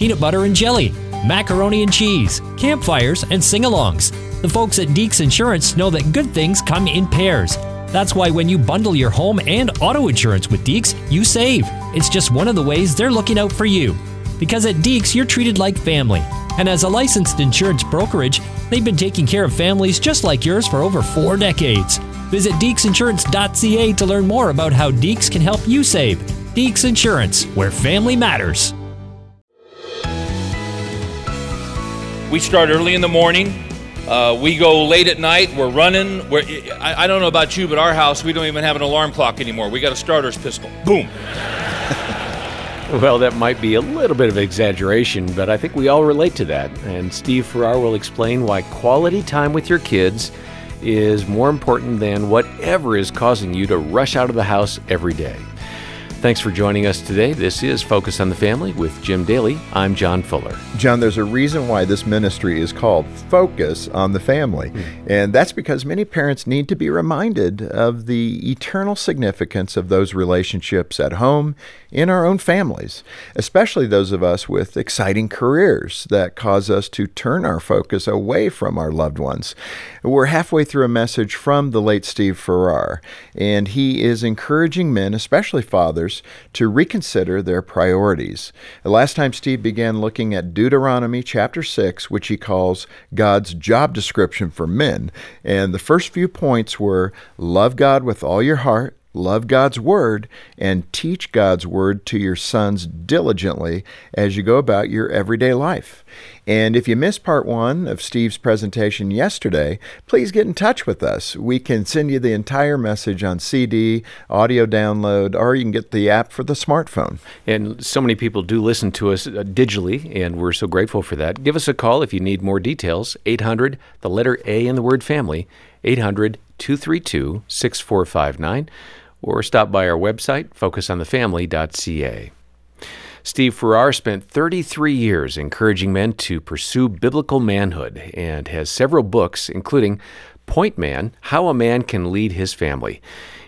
peanut butter and jelly, macaroni and cheese, campfires, and sing alongs. The folks at Deeks Insurance know that good things come in pairs. That's why when you bundle your home and auto insurance with Deeks, you save. It's just one of the ways they're looking out for you. Because at Deeks, you're treated like family. And as a licensed insurance brokerage, they've been taking care of families just like yours for over four decades. Visit deeksinsurance.ca to learn more about how Deeks can help you save. Deeks Insurance, where family matters. We start early in the morning. Uh, we go late at night. We're running. We're, I, I don't know about you, but our house, we don't even have an alarm clock anymore. We got a starter's pistol. Boom. Well, that might be a little bit of exaggeration, but I think we all relate to that. And Steve Farrar will explain why quality time with your kids is more important than whatever is causing you to rush out of the house every day. Thanks for joining us today. This is Focus on the Family with Jim Daly. I'm John Fuller. John, there's a reason why this ministry is called Focus on the Family. Mm. And that's because many parents need to be reminded of the eternal significance of those relationships at home, in our own families, especially those of us with exciting careers that cause us to turn our focus away from our loved ones. We're halfway through a message from the late Steve Farrar, and he is encouraging men, especially fathers, to reconsider their priorities. Last time Steve began looking at Deuteronomy chapter 6, which he calls God's job description for men, and the first few points were love God with all your heart Love God's Word and teach God's Word to your sons diligently as you go about your everyday life. And if you missed part one of Steve's presentation yesterday, please get in touch with us. We can send you the entire message on CD, audio download, or you can get the app for the smartphone. And so many people do listen to us uh, digitally, and we're so grateful for that. Give us a call if you need more details. 800, the letter A in the word family, 800 232 6459 or stop by our website, focusonthefamily.ca. Steve Farrar spent 33 years encouraging men to pursue biblical manhood and has several books, including Point Man How a Man Can Lead His Family.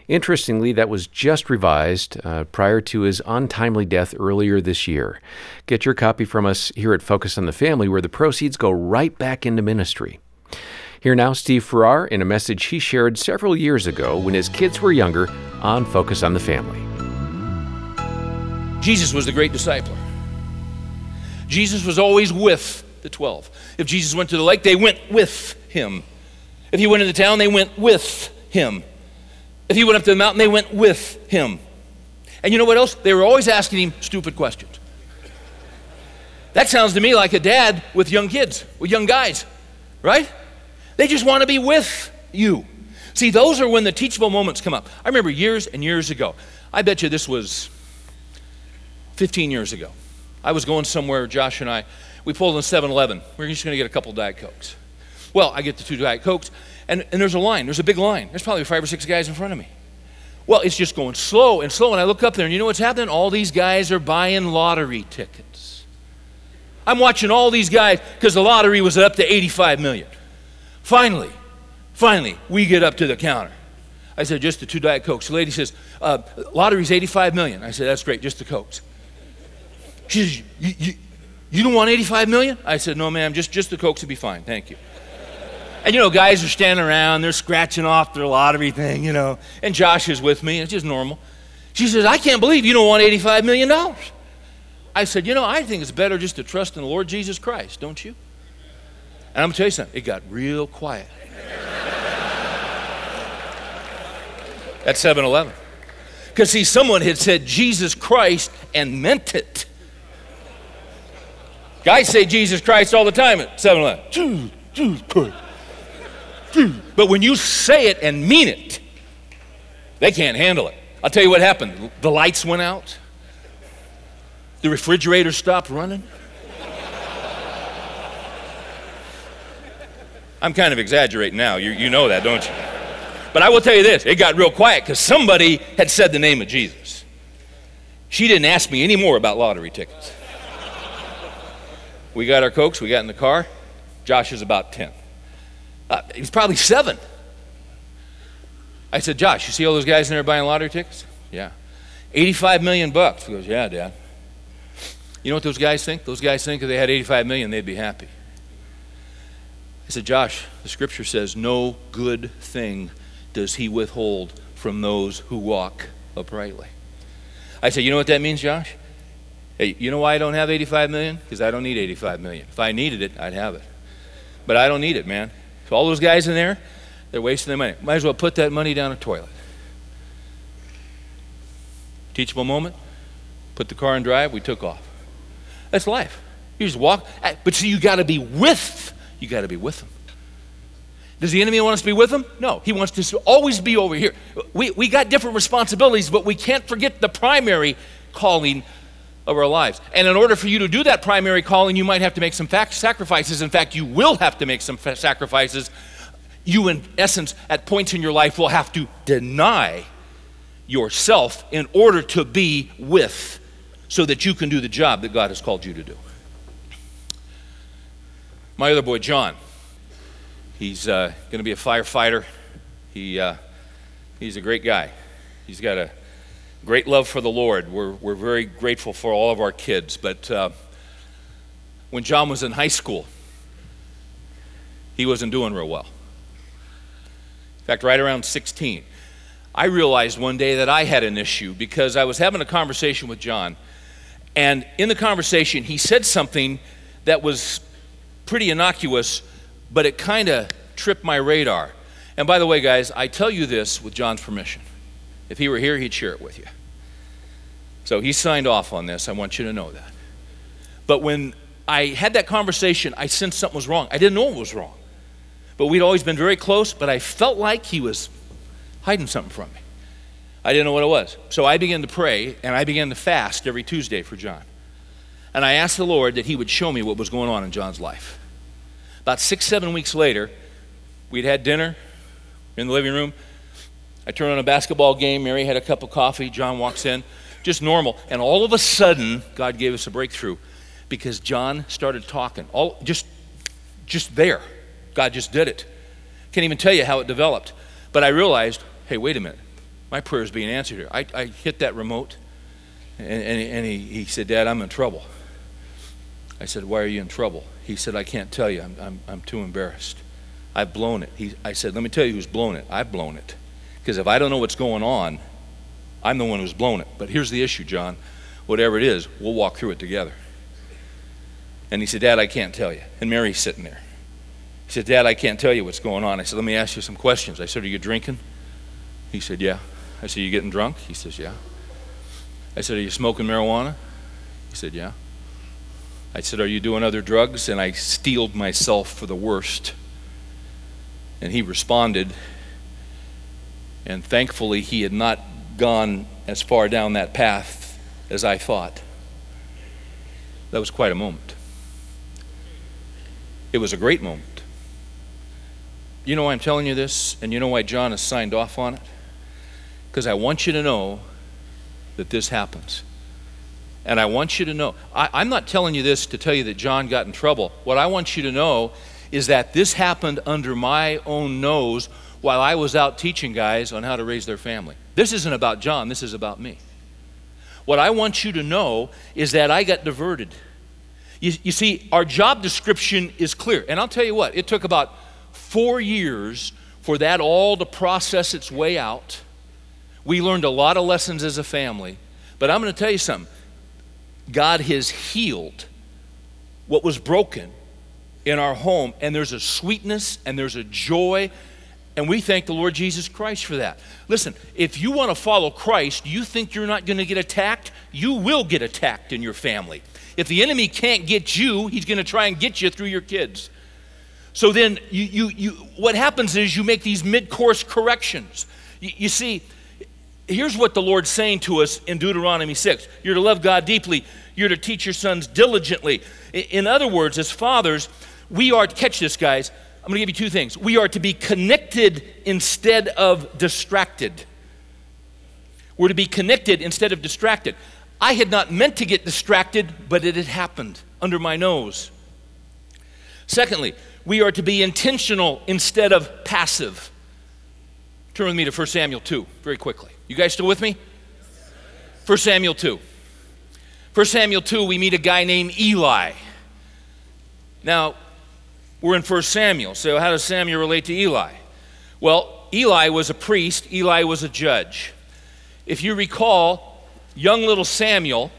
Interestingly, that was just revised uh, prior to his untimely death earlier this year. Get your copy from us here at Focus on the Family, where the proceeds go right back into ministry. Here now, Steve Farrar in a message he shared several years ago when his kids were younger on Focus on the Family. Jesus was the great discipler. Jesus was always with the 12. If Jesus went to the lake, they went with him. If he went into town, they went with him. If he went up to the mountain, they went with him. And you know what else? They were always asking him stupid questions. That sounds to me like a dad with young kids, with young guys, right? They just want to be with you. See, those are when the teachable moments come up. I remember years and years ago. I bet you this was 15 years ago. I was going somewhere, Josh and I, we pulled in 7 Eleven. We are just going to get a couple Diet Cokes. Well, I get the two Diet Cokes, and, and there's a line. There's a big line. There's probably five or six guys in front of me. Well, it's just going slow and slow, and I look up there, and you know what's happening? All these guys are buying lottery tickets. I'm watching all these guys because the lottery was up to 85 million. Finally, finally, we get up to the counter. I said, just the two Diet Cokes. The lady says, uh, lottery's 85 million. I said, that's great, just the Cokes. She says, you, don't want 85 million? I said, no, ma'am, just, just the Cokes would be fine, thank you. And you know, guys are standing around, they're scratching off their lottery thing, you know, and Josh is with me, it's just normal. She says, I can't believe you don't want $85 million. I said, you know, I think it's better just to trust in the Lord Jesus Christ, don't you? And I'm going to tell you something, it got real quiet. At 7 Eleven. Because, see, someone had said Jesus Christ and meant it. Guys say Jesus Christ all the time at 7 Eleven. Jesus, Jesus Christ. But when you say it and mean it, they can't handle it. I'll tell you what happened. The lights went out, the refrigerator stopped running. I'm kind of exaggerating now. You, you know that, don't you? But I will tell you this it got real quiet because somebody had said the name of Jesus. She didn't ask me any more about lottery tickets. We got our Cokes, we got in the car. Josh is about 10. Uh, he's probably seven. I said, Josh, you see all those guys in there buying lottery tickets? Yeah. 85 million bucks. He goes, Yeah, Dad. You know what those guys think? Those guys think if they had 85 million, they'd be happy. Said, Josh, the scripture says, no good thing does he withhold from those who walk uprightly. I said, you know what that means, Josh? Hey, you know why I don't have 85 million? Because I don't need 85 million. If I needed it, I'd have it. But I don't need it, man. So all those guys in there, they're wasting their money. Might as well put that money down a toilet. Teachable moment, put the car in drive, we took off. That's life. You just walk. Eh, but see, you got to be with, you got to be with them. Does the enemy want us to be with him? No. He wants us to always be over here. We, we got different responsibilities, but we can't forget the primary calling of our lives. And in order for you to do that primary calling, you might have to make some sacrifices. In fact, you will have to make some sacrifices. You, in essence, at points in your life, will have to deny yourself in order to be with so that you can do the job that God has called you to do. My other boy, John, He's uh, going to be a firefighter. He, uh, he's a great guy. He's got a great love for the Lord. We're, we're very grateful for all of our kids. But uh, when John was in high school, he wasn't doing real well. In fact, right around 16, I realized one day that I had an issue because I was having a conversation with John. And in the conversation, he said something that was pretty innocuous but it kind of tripped my radar. And by the way, guys, I tell you this with John's permission. If he were here, he'd share it with you. So he signed off on this. I want you to know that. But when I had that conversation, I sensed something was wrong. I didn't know it was wrong. But we'd always been very close, but I felt like he was hiding something from me. I didn't know what it was. So I began to pray and I began to fast every Tuesday for John. And I asked the Lord that he would show me what was going on in John's life. About six, seven weeks later, we'd had dinner in the living room. I turned on a basketball game. Mary had a cup of coffee. John walks in, just normal. And all of a sudden, God gave us a breakthrough because John started talking. All just, just there. God just did it. Can't even tell you how it developed. But I realized, hey, wait a minute. My prayer is being answered here. I, I hit that remote, and, and, and he, he said, Dad, I'm in trouble. I said, Why are you in trouble? He said, I can't tell you. I'm, I'm, I'm too embarrassed. I've blown it. He, I said, Let me tell you who's blown it. I've blown it. Because if I don't know what's going on, I'm the one who's blown it. But here's the issue, John. Whatever it is, we'll walk through it together. And he said, Dad, I can't tell you. And Mary's sitting there. He said, Dad, I can't tell you what's going on. I said, Let me ask you some questions. I said, Are you drinking? He said, Yeah. I said, you getting drunk? He says, Yeah. I said, Are you smoking marijuana? He said, Yeah. I said, Are you doing other drugs? And I steeled myself for the worst. And he responded, and thankfully, he had not gone as far down that path as I thought. That was quite a moment. It was a great moment. You know why I'm telling you this, and you know why John has signed off on it? Because I want you to know that this happens. And I want you to know, I, am not telling you this to tell you that John got in trouble. What I want you to know is that this happened under my own nose while I was out teaching guys on how to raise their family. This isn't about John, this is about me. What I want you to know is that I got diverted. You, you see, our job description is clear. And I'll tell you what, it took about four years for that all to process its way out. We learned a lot of lessons as a family. But I'm going to tell you something God has healed what was broken in our home, and there's a sweetness and there's a joy, and we thank the Lord Jesus Christ for that. Listen, if you want to follow Christ, you think you're not going to get attacked, you will get attacked in your family. If the enemy can't get you, he's going to try and get you through your kids. So then, you, you, you, what happens is you make these mid course corrections. You, you see, here's what the Lord's saying to us in Deuteronomy 6 You're to love God deeply, you're to teach your sons diligently. In other words, as fathers, we are, to catch this, guys, I'm going to give you two things. We are to be connected instead of distracted. We're to be connected instead of distracted. I had not meant to get distracted, but it had happened under my nose. Secondly, we are to be intentional instead of passive. Turn with me to 1 Samuel 2 very quickly. You guys still with me? 1 Samuel 2. 1 Samuel 2, we meet a guy named Eli. Now, we're in 1 Samuel, so how does Samuel relate to Eli? Well, Eli was a priest, Eli was a judge. If you recall, young little Samuel,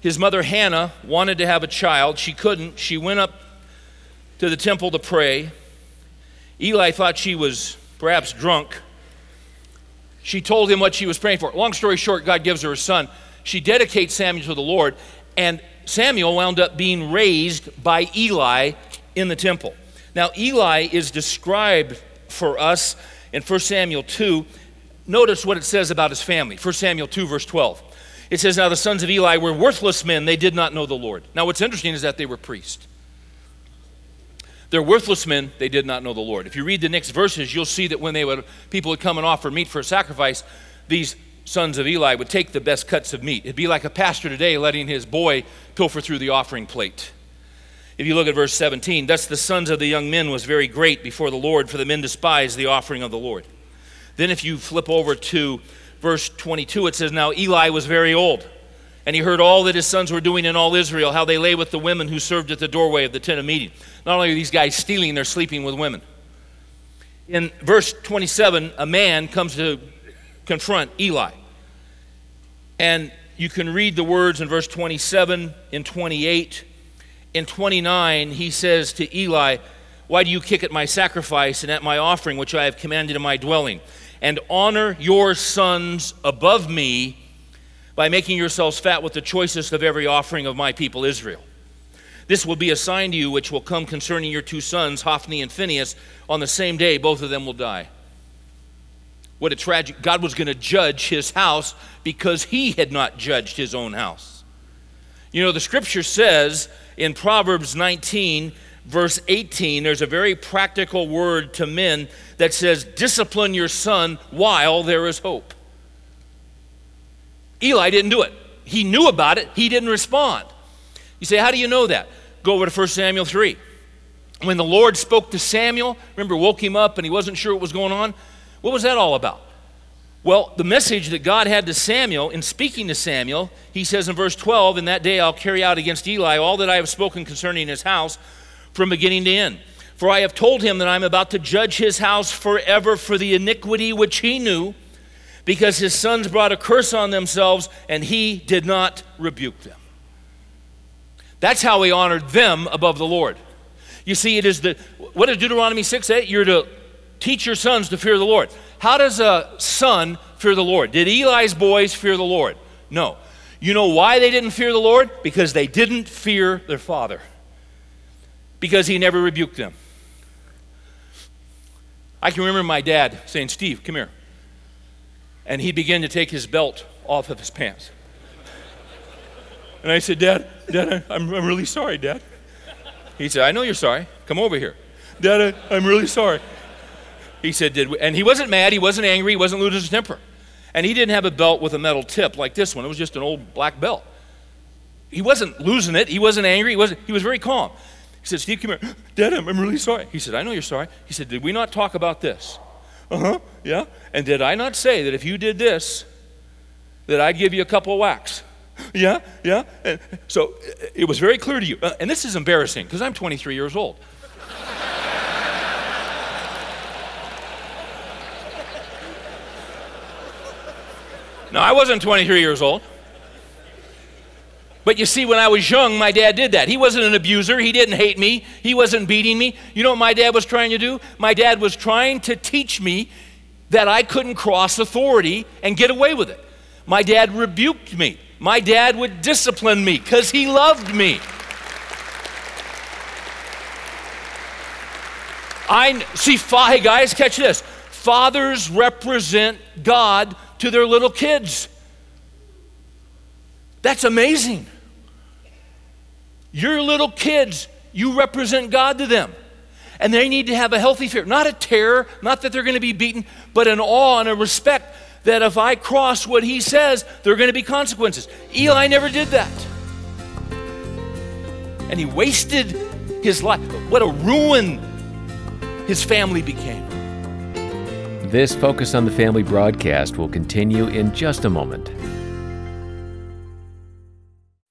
his mother Hannah wanted to have a child. She couldn't. She went up to the temple to pray. Eli thought she was perhaps drunk. She told him what she was praying for. Long story short, God gives her a son. She dedicates Samuel to the Lord, and Samuel wound up being raised by Eli in the temple. Now, Eli is described for us in 1 Samuel 2. Notice what it says about his family. 1 Samuel 2, verse 12. It says, Now the sons of Eli were worthless men, they did not know the Lord. Now, what's interesting is that they were priests. They're worthless men, they did not know the Lord. If you read the next verses, you'll see that when they would, people would come and offer meat for a sacrifice, these sons of Eli would take the best cuts of meat. It'd be like a pastor today letting his boy pilfer through the offering plate. If you look at verse 17, thus the sons of the young men was very great before the Lord, for the men despised the offering of the Lord. Then if you flip over to verse 22, it says, Now Eli was very old, and he heard all that his sons were doing in all Israel, how they lay with the women who served at the doorway of the tent of meeting. Not only are these guys stealing, they're sleeping with women. In verse 27, a man comes to confront Eli. And you can read the words in verse 27 and 28. In 29, he says to Eli, Why do you kick at my sacrifice and at my offering, which I have commanded in my dwelling? And honor your sons above me by making yourselves fat with the choicest of every offering of my people Israel. This will be a sign to you which will come concerning your two sons, Hophni and Phinehas. On the same day, both of them will die. What a tragic. God was going to judge his house because he had not judged his own house. You know, the scripture says in Proverbs 19, verse 18, there's a very practical word to men that says, Discipline your son while there is hope. Eli didn't do it. He knew about it, he didn't respond. You say, How do you know that? Go over to 1 Samuel 3. When the Lord spoke to Samuel, remember, woke him up and he wasn't sure what was going on? What was that all about? Well, the message that God had to Samuel in speaking to Samuel, he says in verse 12, In that day I'll carry out against Eli all that I have spoken concerning his house from beginning to end. For I have told him that I'm about to judge his house forever for the iniquity which he knew, because his sons brought a curse on themselves, and he did not rebuke them. That's how he honored them above the Lord. You see, it is the, what does Deuteronomy 6 say? You're to teach your sons to fear the Lord. How does a son fear the Lord? Did Eli's boys fear the Lord? No. You know why they didn't fear the Lord? Because they didn't fear their father. Because he never rebuked them. I can remember my dad saying, Steve, come here. And he began to take his belt off of his pants. And I said, Dad, Dad, I'm, I'm really sorry, Dad. He said, I know you're sorry. Come over here. Dad, I'm really sorry. He said, Did we? And he wasn't mad, he wasn't angry, he wasn't losing his temper. And he didn't have a belt with a metal tip like this one. It was just an old black belt. He wasn't losing it, he wasn't angry, he, wasn't, he was very calm. He said, Steve, come here. Dad, I'm, really sorry. He said, I know you're sorry. He said, Did we not talk about this? Uh huh, yeah. And did I not say that if you did this, that I'd give you a couple of whacks? Yeah, yeah. And so it was very clear to you. Uh, and this is embarrassing because I'm 23 years old. No, I wasn't 23 years old. But you see, when I was young, my dad did that. He wasn't an abuser. He didn't hate me. He wasn't beating me. You know what my dad was trying to do? My dad was trying to teach me that I couldn't cross authority and get away with it. My dad rebuked me. My dad would discipline me because he loved me. I see, hey guys, catch this. Fathers represent God to their little kids. That's amazing. Your little kids, you represent God to them. And they need to have a healthy fear, not a terror, not that they're going to be beaten, but an awe and a respect that if I cross what he says, there are going to be consequences. Eli never did that. And he wasted his life. What a ruin his family became. This Focus on the Family broadcast will continue in just a moment.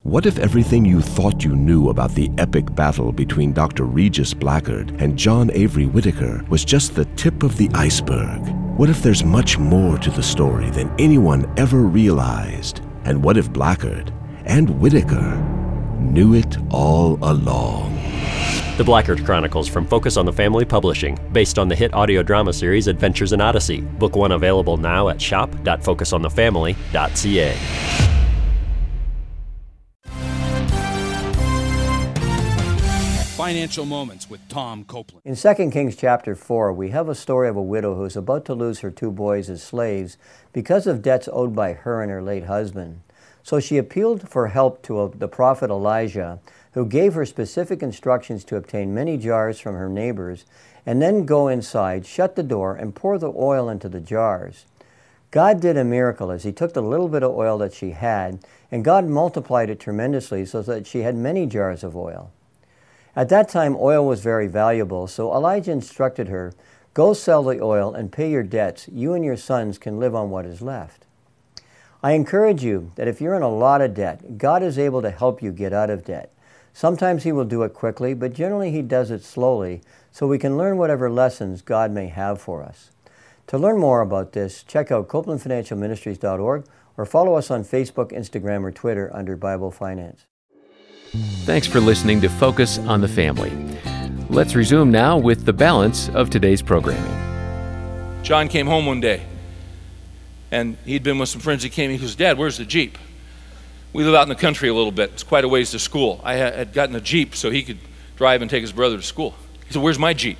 What if everything you thought you knew about the epic battle between Dr. Regis Blackgaard and John Avery Whitaker was just the tip of the iceberg? What if there's much more to the story than anyone ever realized? And what if Blackgaard and Whitaker knew it all along? The Blackgaard Chronicles from Focus on the Family Publishing, based on the hit audio drama series Adventures in Odyssey. Book one available now at shop.focusonthefamily.ca. Financial Moments with Tom Copeland. In 2 Kings chapter 4, we have a story of a widow who is about to lose her two boys as slaves because of debts owed by her and her late husband. So she appealed for help to the prophet Elijah, who gave her specific instructions to obtain many jars from her neighbors and then go inside, shut the door, and pour the oil into the jars. God did a miracle as He took the little bit of oil that she had, and God multiplied it tremendously so that she had many jars of oil. At that time, oil was very valuable, so Elijah instructed her Go sell the oil and pay your debts. You and your sons can live on what is left. I encourage you that if you're in a lot of debt, God is able to help you get out of debt. Sometimes He will do it quickly, but generally He does it slowly so we can learn whatever lessons God may have for us. To learn more about this, check out CopelandFinancialMinistries.org or follow us on Facebook, Instagram, or Twitter under Bible Finance. Thanks for listening to Focus on the Family. Let's resume now with the balance of today's programming. John came home one day, and he'd been with some friends. He came, he goes, Dad, where's the Jeep? We live out in the country a little bit. It's quite a ways to school. I had gotten a Jeep so he could drive and take his brother to school. He said, Where's my Jeep?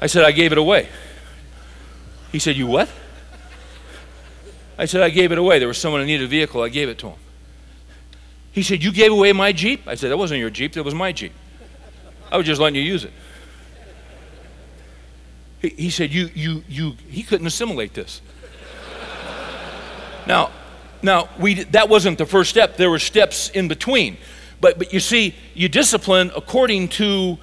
I said, I gave it away. He said, You what? I said, I gave it away. There was someone who needed a vehicle. I gave it to him. He said, You gave away my Jeep? I said, That wasn't your Jeep, that was my Jeep. I was just letting you use it. He, he said, You, you, you, he couldn't assimilate this. now, now we, that wasn't the first step, there were steps in between. But, but you see, you discipline according to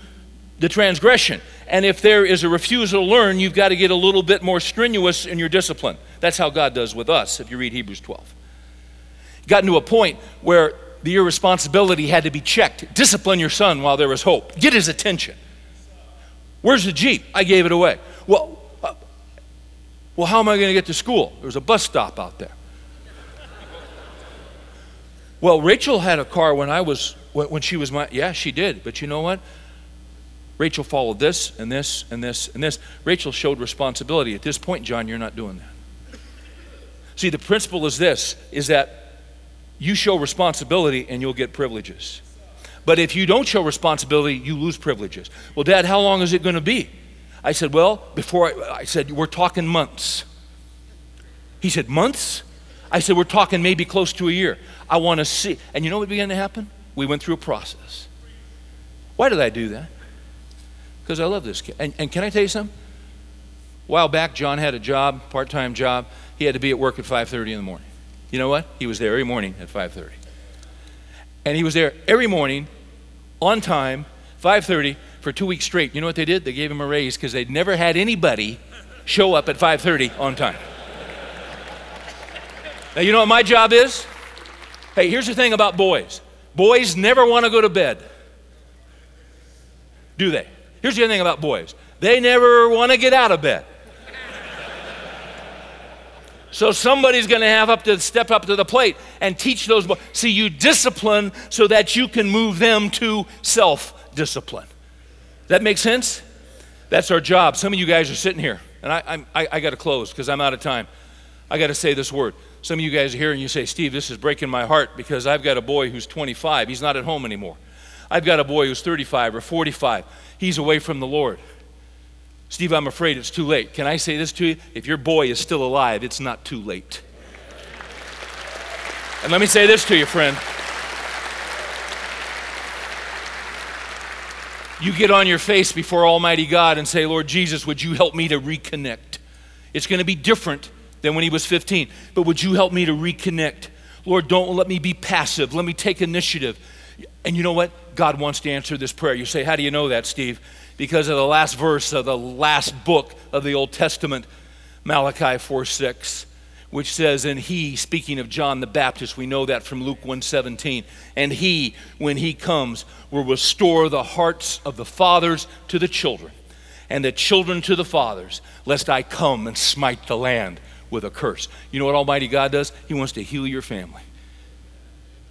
the transgression. And if there is a refusal to learn, you've got to get a little bit more strenuous in your discipline. That's how God does with us, if you read Hebrews 12. Gotten to a point where the irresponsibility had to be checked. Discipline your son while there is hope. Get his attention. Where's the Jeep? I gave it away. Well, uh, well, how am I going to get to school? There was a bus stop out there. Well, Rachel had a car when I was when she was my yeah, she did. But you know what? Rachel followed this and this and this and this. Rachel showed responsibility. At this point, John, you're not doing that. See, the principle is this is that you show responsibility and you'll get privileges. But if you don't show responsibility, you lose privileges. Well, Dad, how long is it going to be? I said, Well, before I, I said, We're talking months. He said, Months? I said, We're talking maybe close to a year. I want to see. And you know what began to happen? We went through a process. Why did I do that? Because I love this kid. And, and can I tell you something? A while back, John had a job, part-time job. He had to be at work at 5:30 in the morning. You know what? He was there every morning at 5:30. And he was there every morning on time, 5:30 for 2 weeks straight. You know what they did? They gave him a raise cuz they'd never had anybody show up at 5:30 on time. Now you know what my job is? Hey, here's the thing about boys. Boys never want to go to bed. Do they? Here's the other thing about boys. They never want to get out of bed. So somebody's going to have up to step up to the plate and teach those boys. See, you discipline so that you can move them to self-discipline. That makes sense? That's our job. Some of you guys are sitting here, and I, I, I got to close because I'm out of time. I got to say this word. Some of you guys are here and you say, Steve, this is breaking my heart because I've got a boy who's 25. He's not at home anymore. I've got a boy who's 35 or 45. He's away from the Lord. Steve, I'm afraid it's too late. Can I say this to you? If your boy is still alive, it's not too late. And let me say this to you, friend. You get on your face before Almighty God and say, Lord Jesus, would you help me to reconnect? It's going to be different than when he was 15, but would you help me to reconnect? Lord, don't let me be passive. Let me take initiative. And you know what? God wants to answer this prayer. You say, How do you know that, Steve? because of the last verse of the last book of the Old Testament, Malachi 4 6. which says, And he, speaking of John the Baptist, we know that from Luke 1:17, and he, when he comes, will restore the hearts of the fathers to the children, and the children to the fathers, lest I come and smite the land with a curse. You know what Almighty God does? He wants to heal your family.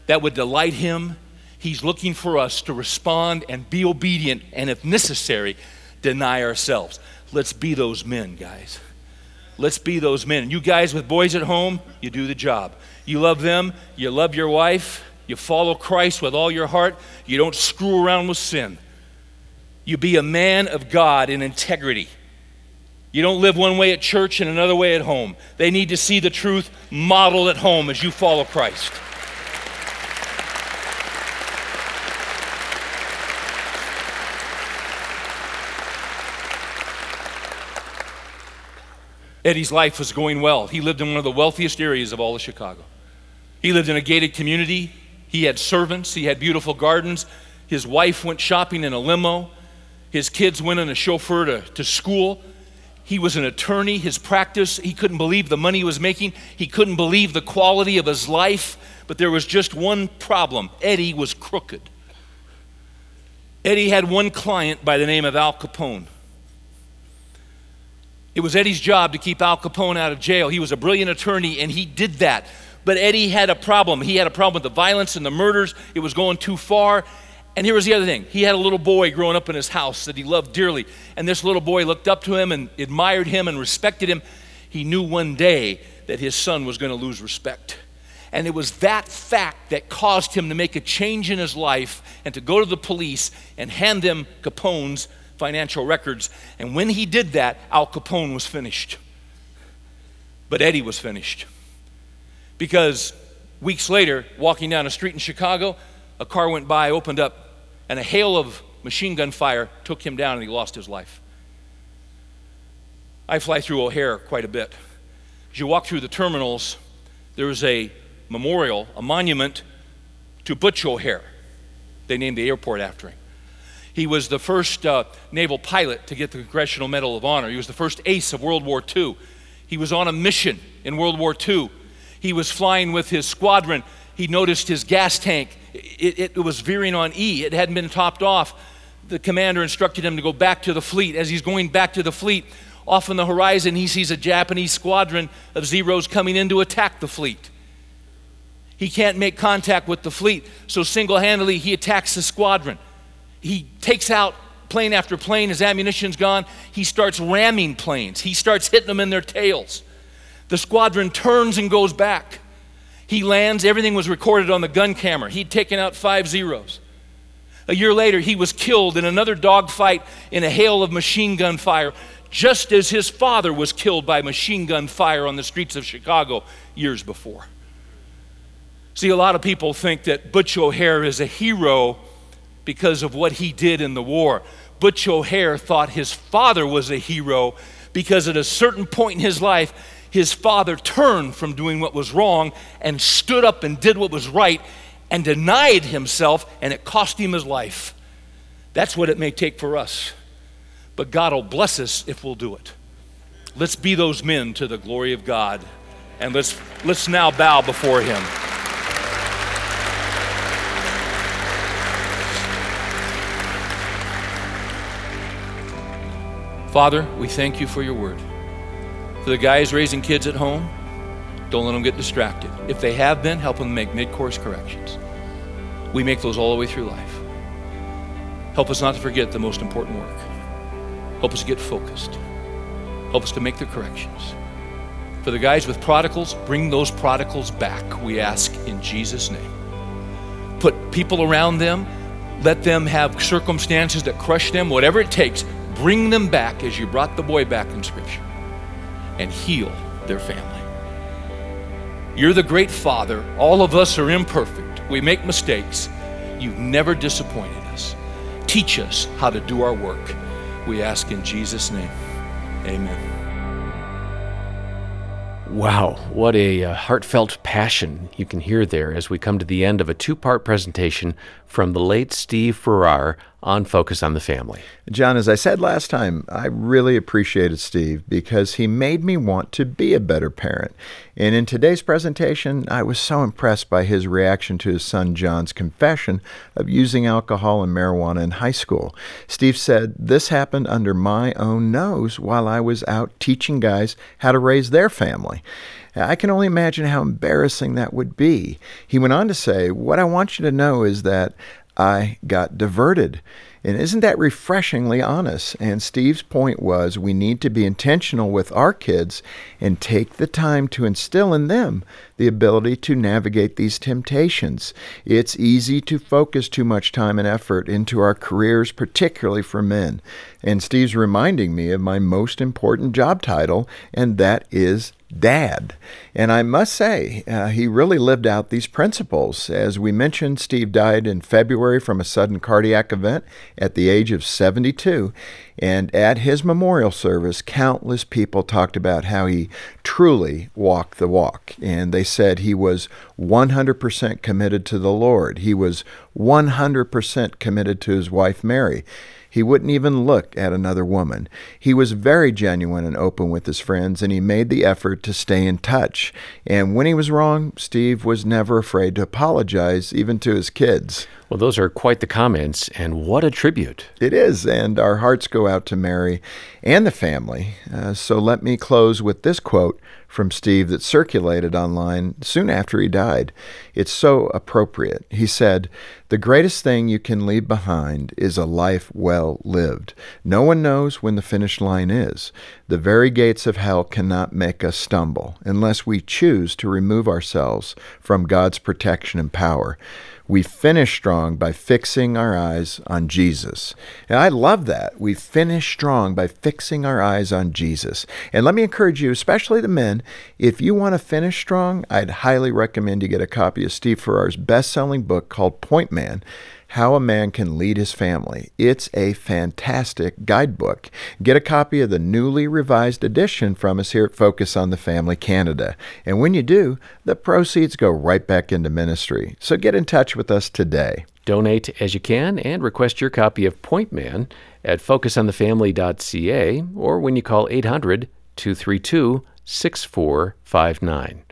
That would delight him. He's looking for us to respond and be obedient, and if necessary, deny ourselves. Let's be those men, guys. Let's be those men. You guys with boys at home, you do the job. You love them, you love your wife, you follow Christ with all your heart, you don't screw around with sin. You be a man of God in integrity. You don't live one way at church and another way at home. They need to see the truth modeled at home as you follow Christ. Eddie's life was going well. He lived in one of the wealthiest areas of all of Chicago. He lived in a gated community. He had servants. He had beautiful gardens. His wife went shopping in a limo. His kids went in a chauffeur to, to school. He was an attorney. His practice, he couldn't believe the money he was making. He couldn't believe the quality of his life. But there was just one problem Eddie was crooked. Eddie had one client by the name of Al Capone. It was Eddie's job to keep Al Capone out of jail. He was a brilliant attorney and he did that. But Eddie had a problem. He had a problem with the violence and the murders. It was going too far. And here was the other thing he had a little boy growing up in his house that he loved dearly. And this little boy looked up to him and admired him and respected him. He knew one day that his son was going to lose respect. And it was that fact that caused him to make a change in his life and to go to the police and hand them Capone's financial records. And when he did that, Al Capone was finished. But Eddie was finished. Because weeks later, walking down a street in Chicago, a car went by, opened up, and a hail of machine gun fire took him down and he lost his life. I fly through O'Hare quite a bit. As you walk through the terminals, there is a memorial, a monument to Butch O'Hare. They named the airport after him. He was the first uh, naval pilot to get the Congressional Medal of Honor. He was the first ace of World War II. He was on a mission in World War II. He was flying with his squadron. He noticed his gas tank. It, it, it was veering on E, it hadn't been topped off. The commander instructed him to go back to the fleet. As he's going back to the fleet, off on the horizon, he sees a Japanese squadron of Zeros coming in to attack the fleet. He can't make contact with the fleet, so single handedly he attacks the squadron he takes out plane after plane, his ammunition's gone. He starts ramming planes, he starts hitting them in their tails. The squadron turns and goes back. He lands, everything was recorded on the gun camera. He'd taken out five zeros. A year later, he was killed in another dogfight in a hail of machine gun fire, just as his father was killed by machine gun fire on the streets of Chicago years before. See, a lot of people think that Butch O'Hare is a hero because of what he did in the war. Butch O'Hare thought his father was a hero because at a certain point in his life, his father turned from doing what was wrong and stood up and did what was right and denied himself, and it cost him his life. That's what it may take for us. But God will bless us if we'll do it. Let's be those men to the glory of God. And let's, let's now bow before Him. Father, we thank you for your word. For the guys raising kids at home, don't let them get distracted. If they have been, help them make mid course corrections. We make those all the way through life. Help us not to forget the most important work. Help us get focused. Help us to make the corrections. For the guys with prodigals, bring those prodigals back, we ask in Jesus' name. Put people around them, let them have circumstances that crush them, whatever it takes, Bring them back as you brought the boy back in Scripture and heal their family. You're the great Father. All of us are imperfect. We make mistakes. You've never disappointed us. Teach us how to do our work. We ask in Jesus' name. Amen. Wow, what a uh, heartfelt passion you can hear there as we come to the end of a two part presentation from the late Steve Farrar on Focus on the Family. John, as I said last time, I really appreciated Steve because he made me want to be a better parent. And in today's presentation, I was so impressed by his reaction to his son John's confession of using alcohol and marijuana in high school. Steve said, This happened under my own nose while I was out teaching guys how to raise their family. I can only imagine how embarrassing that would be. He went on to say, What I want you to know is that I got diverted. And isn't that refreshingly honest? And Steve's point was we need to be intentional with our kids and take the time to instill in them the ability to navigate these temptations. It's easy to focus too much time and effort into our careers, particularly for men. And Steve's reminding me of my most important job title, and that is dad. And I must say, uh, he really lived out these principles. As we mentioned, Steve died in February from a sudden cardiac event at the age of 72. And at his memorial service, countless people talked about how he truly walked the walk. And they said he was 100% committed to the Lord, he was 100% committed to his wife, Mary. He wouldn't even look at another woman. He was very genuine and open with his friends, and he made the effort to stay in touch. And when he was wrong, Steve was never afraid to apologize, even to his kids. Well, those are quite the comments, and what a tribute. It is, and our hearts go out to Mary and the family. Uh, so let me close with this quote from Steve that circulated online soon after he died. It's so appropriate. He said, The greatest thing you can leave behind is a life well lived. No one knows when the finish line is. The very gates of hell cannot make us stumble unless we choose to remove ourselves from God's protection and power we finish strong by fixing our eyes on Jesus. And I love that. We finish strong by fixing our eyes on Jesus. And let me encourage you, especially the men, if you want to finish strong, I'd highly recommend you get a copy of Steve Farrar's best selling book called Point Man how a Man Can Lead His Family. It's a fantastic guidebook. Get a copy of the newly revised edition from us here at Focus on the Family Canada. And when you do, the proceeds go right back into ministry. So get in touch with us today. Donate as you can and request your copy of Point Man at focusonthefamily.ca or when you call 800 232 6459.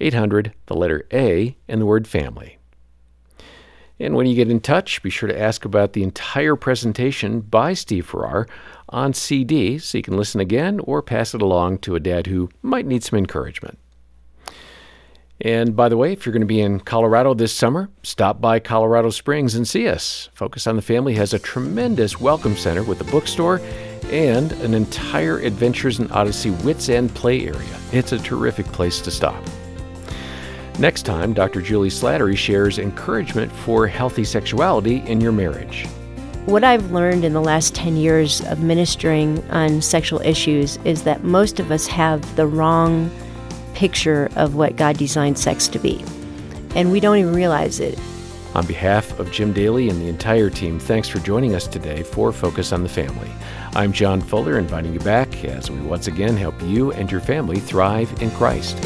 800, the letter A, and the word family. And when you get in touch, be sure to ask about the entire presentation by Steve Farrar on CD so you can listen again or pass it along to a dad who might need some encouragement. And by the way, if you're going to be in Colorado this summer, stop by Colorado Springs and see us. Focus on the Family has a tremendous welcome center with a bookstore and an entire Adventures in Odyssey Whit's End play area. It's a terrific place to stop. Next time, Dr. Julie Slattery shares encouragement for healthy sexuality in your marriage. What I've learned in the last 10 years of ministering on sexual issues is that most of us have the wrong picture of what God designed sex to be, and we don't even realize it. On behalf of Jim Daly and the entire team, thanks for joining us today for Focus on the Family. I'm John Fuller, inviting you back as we once again help you and your family thrive in Christ.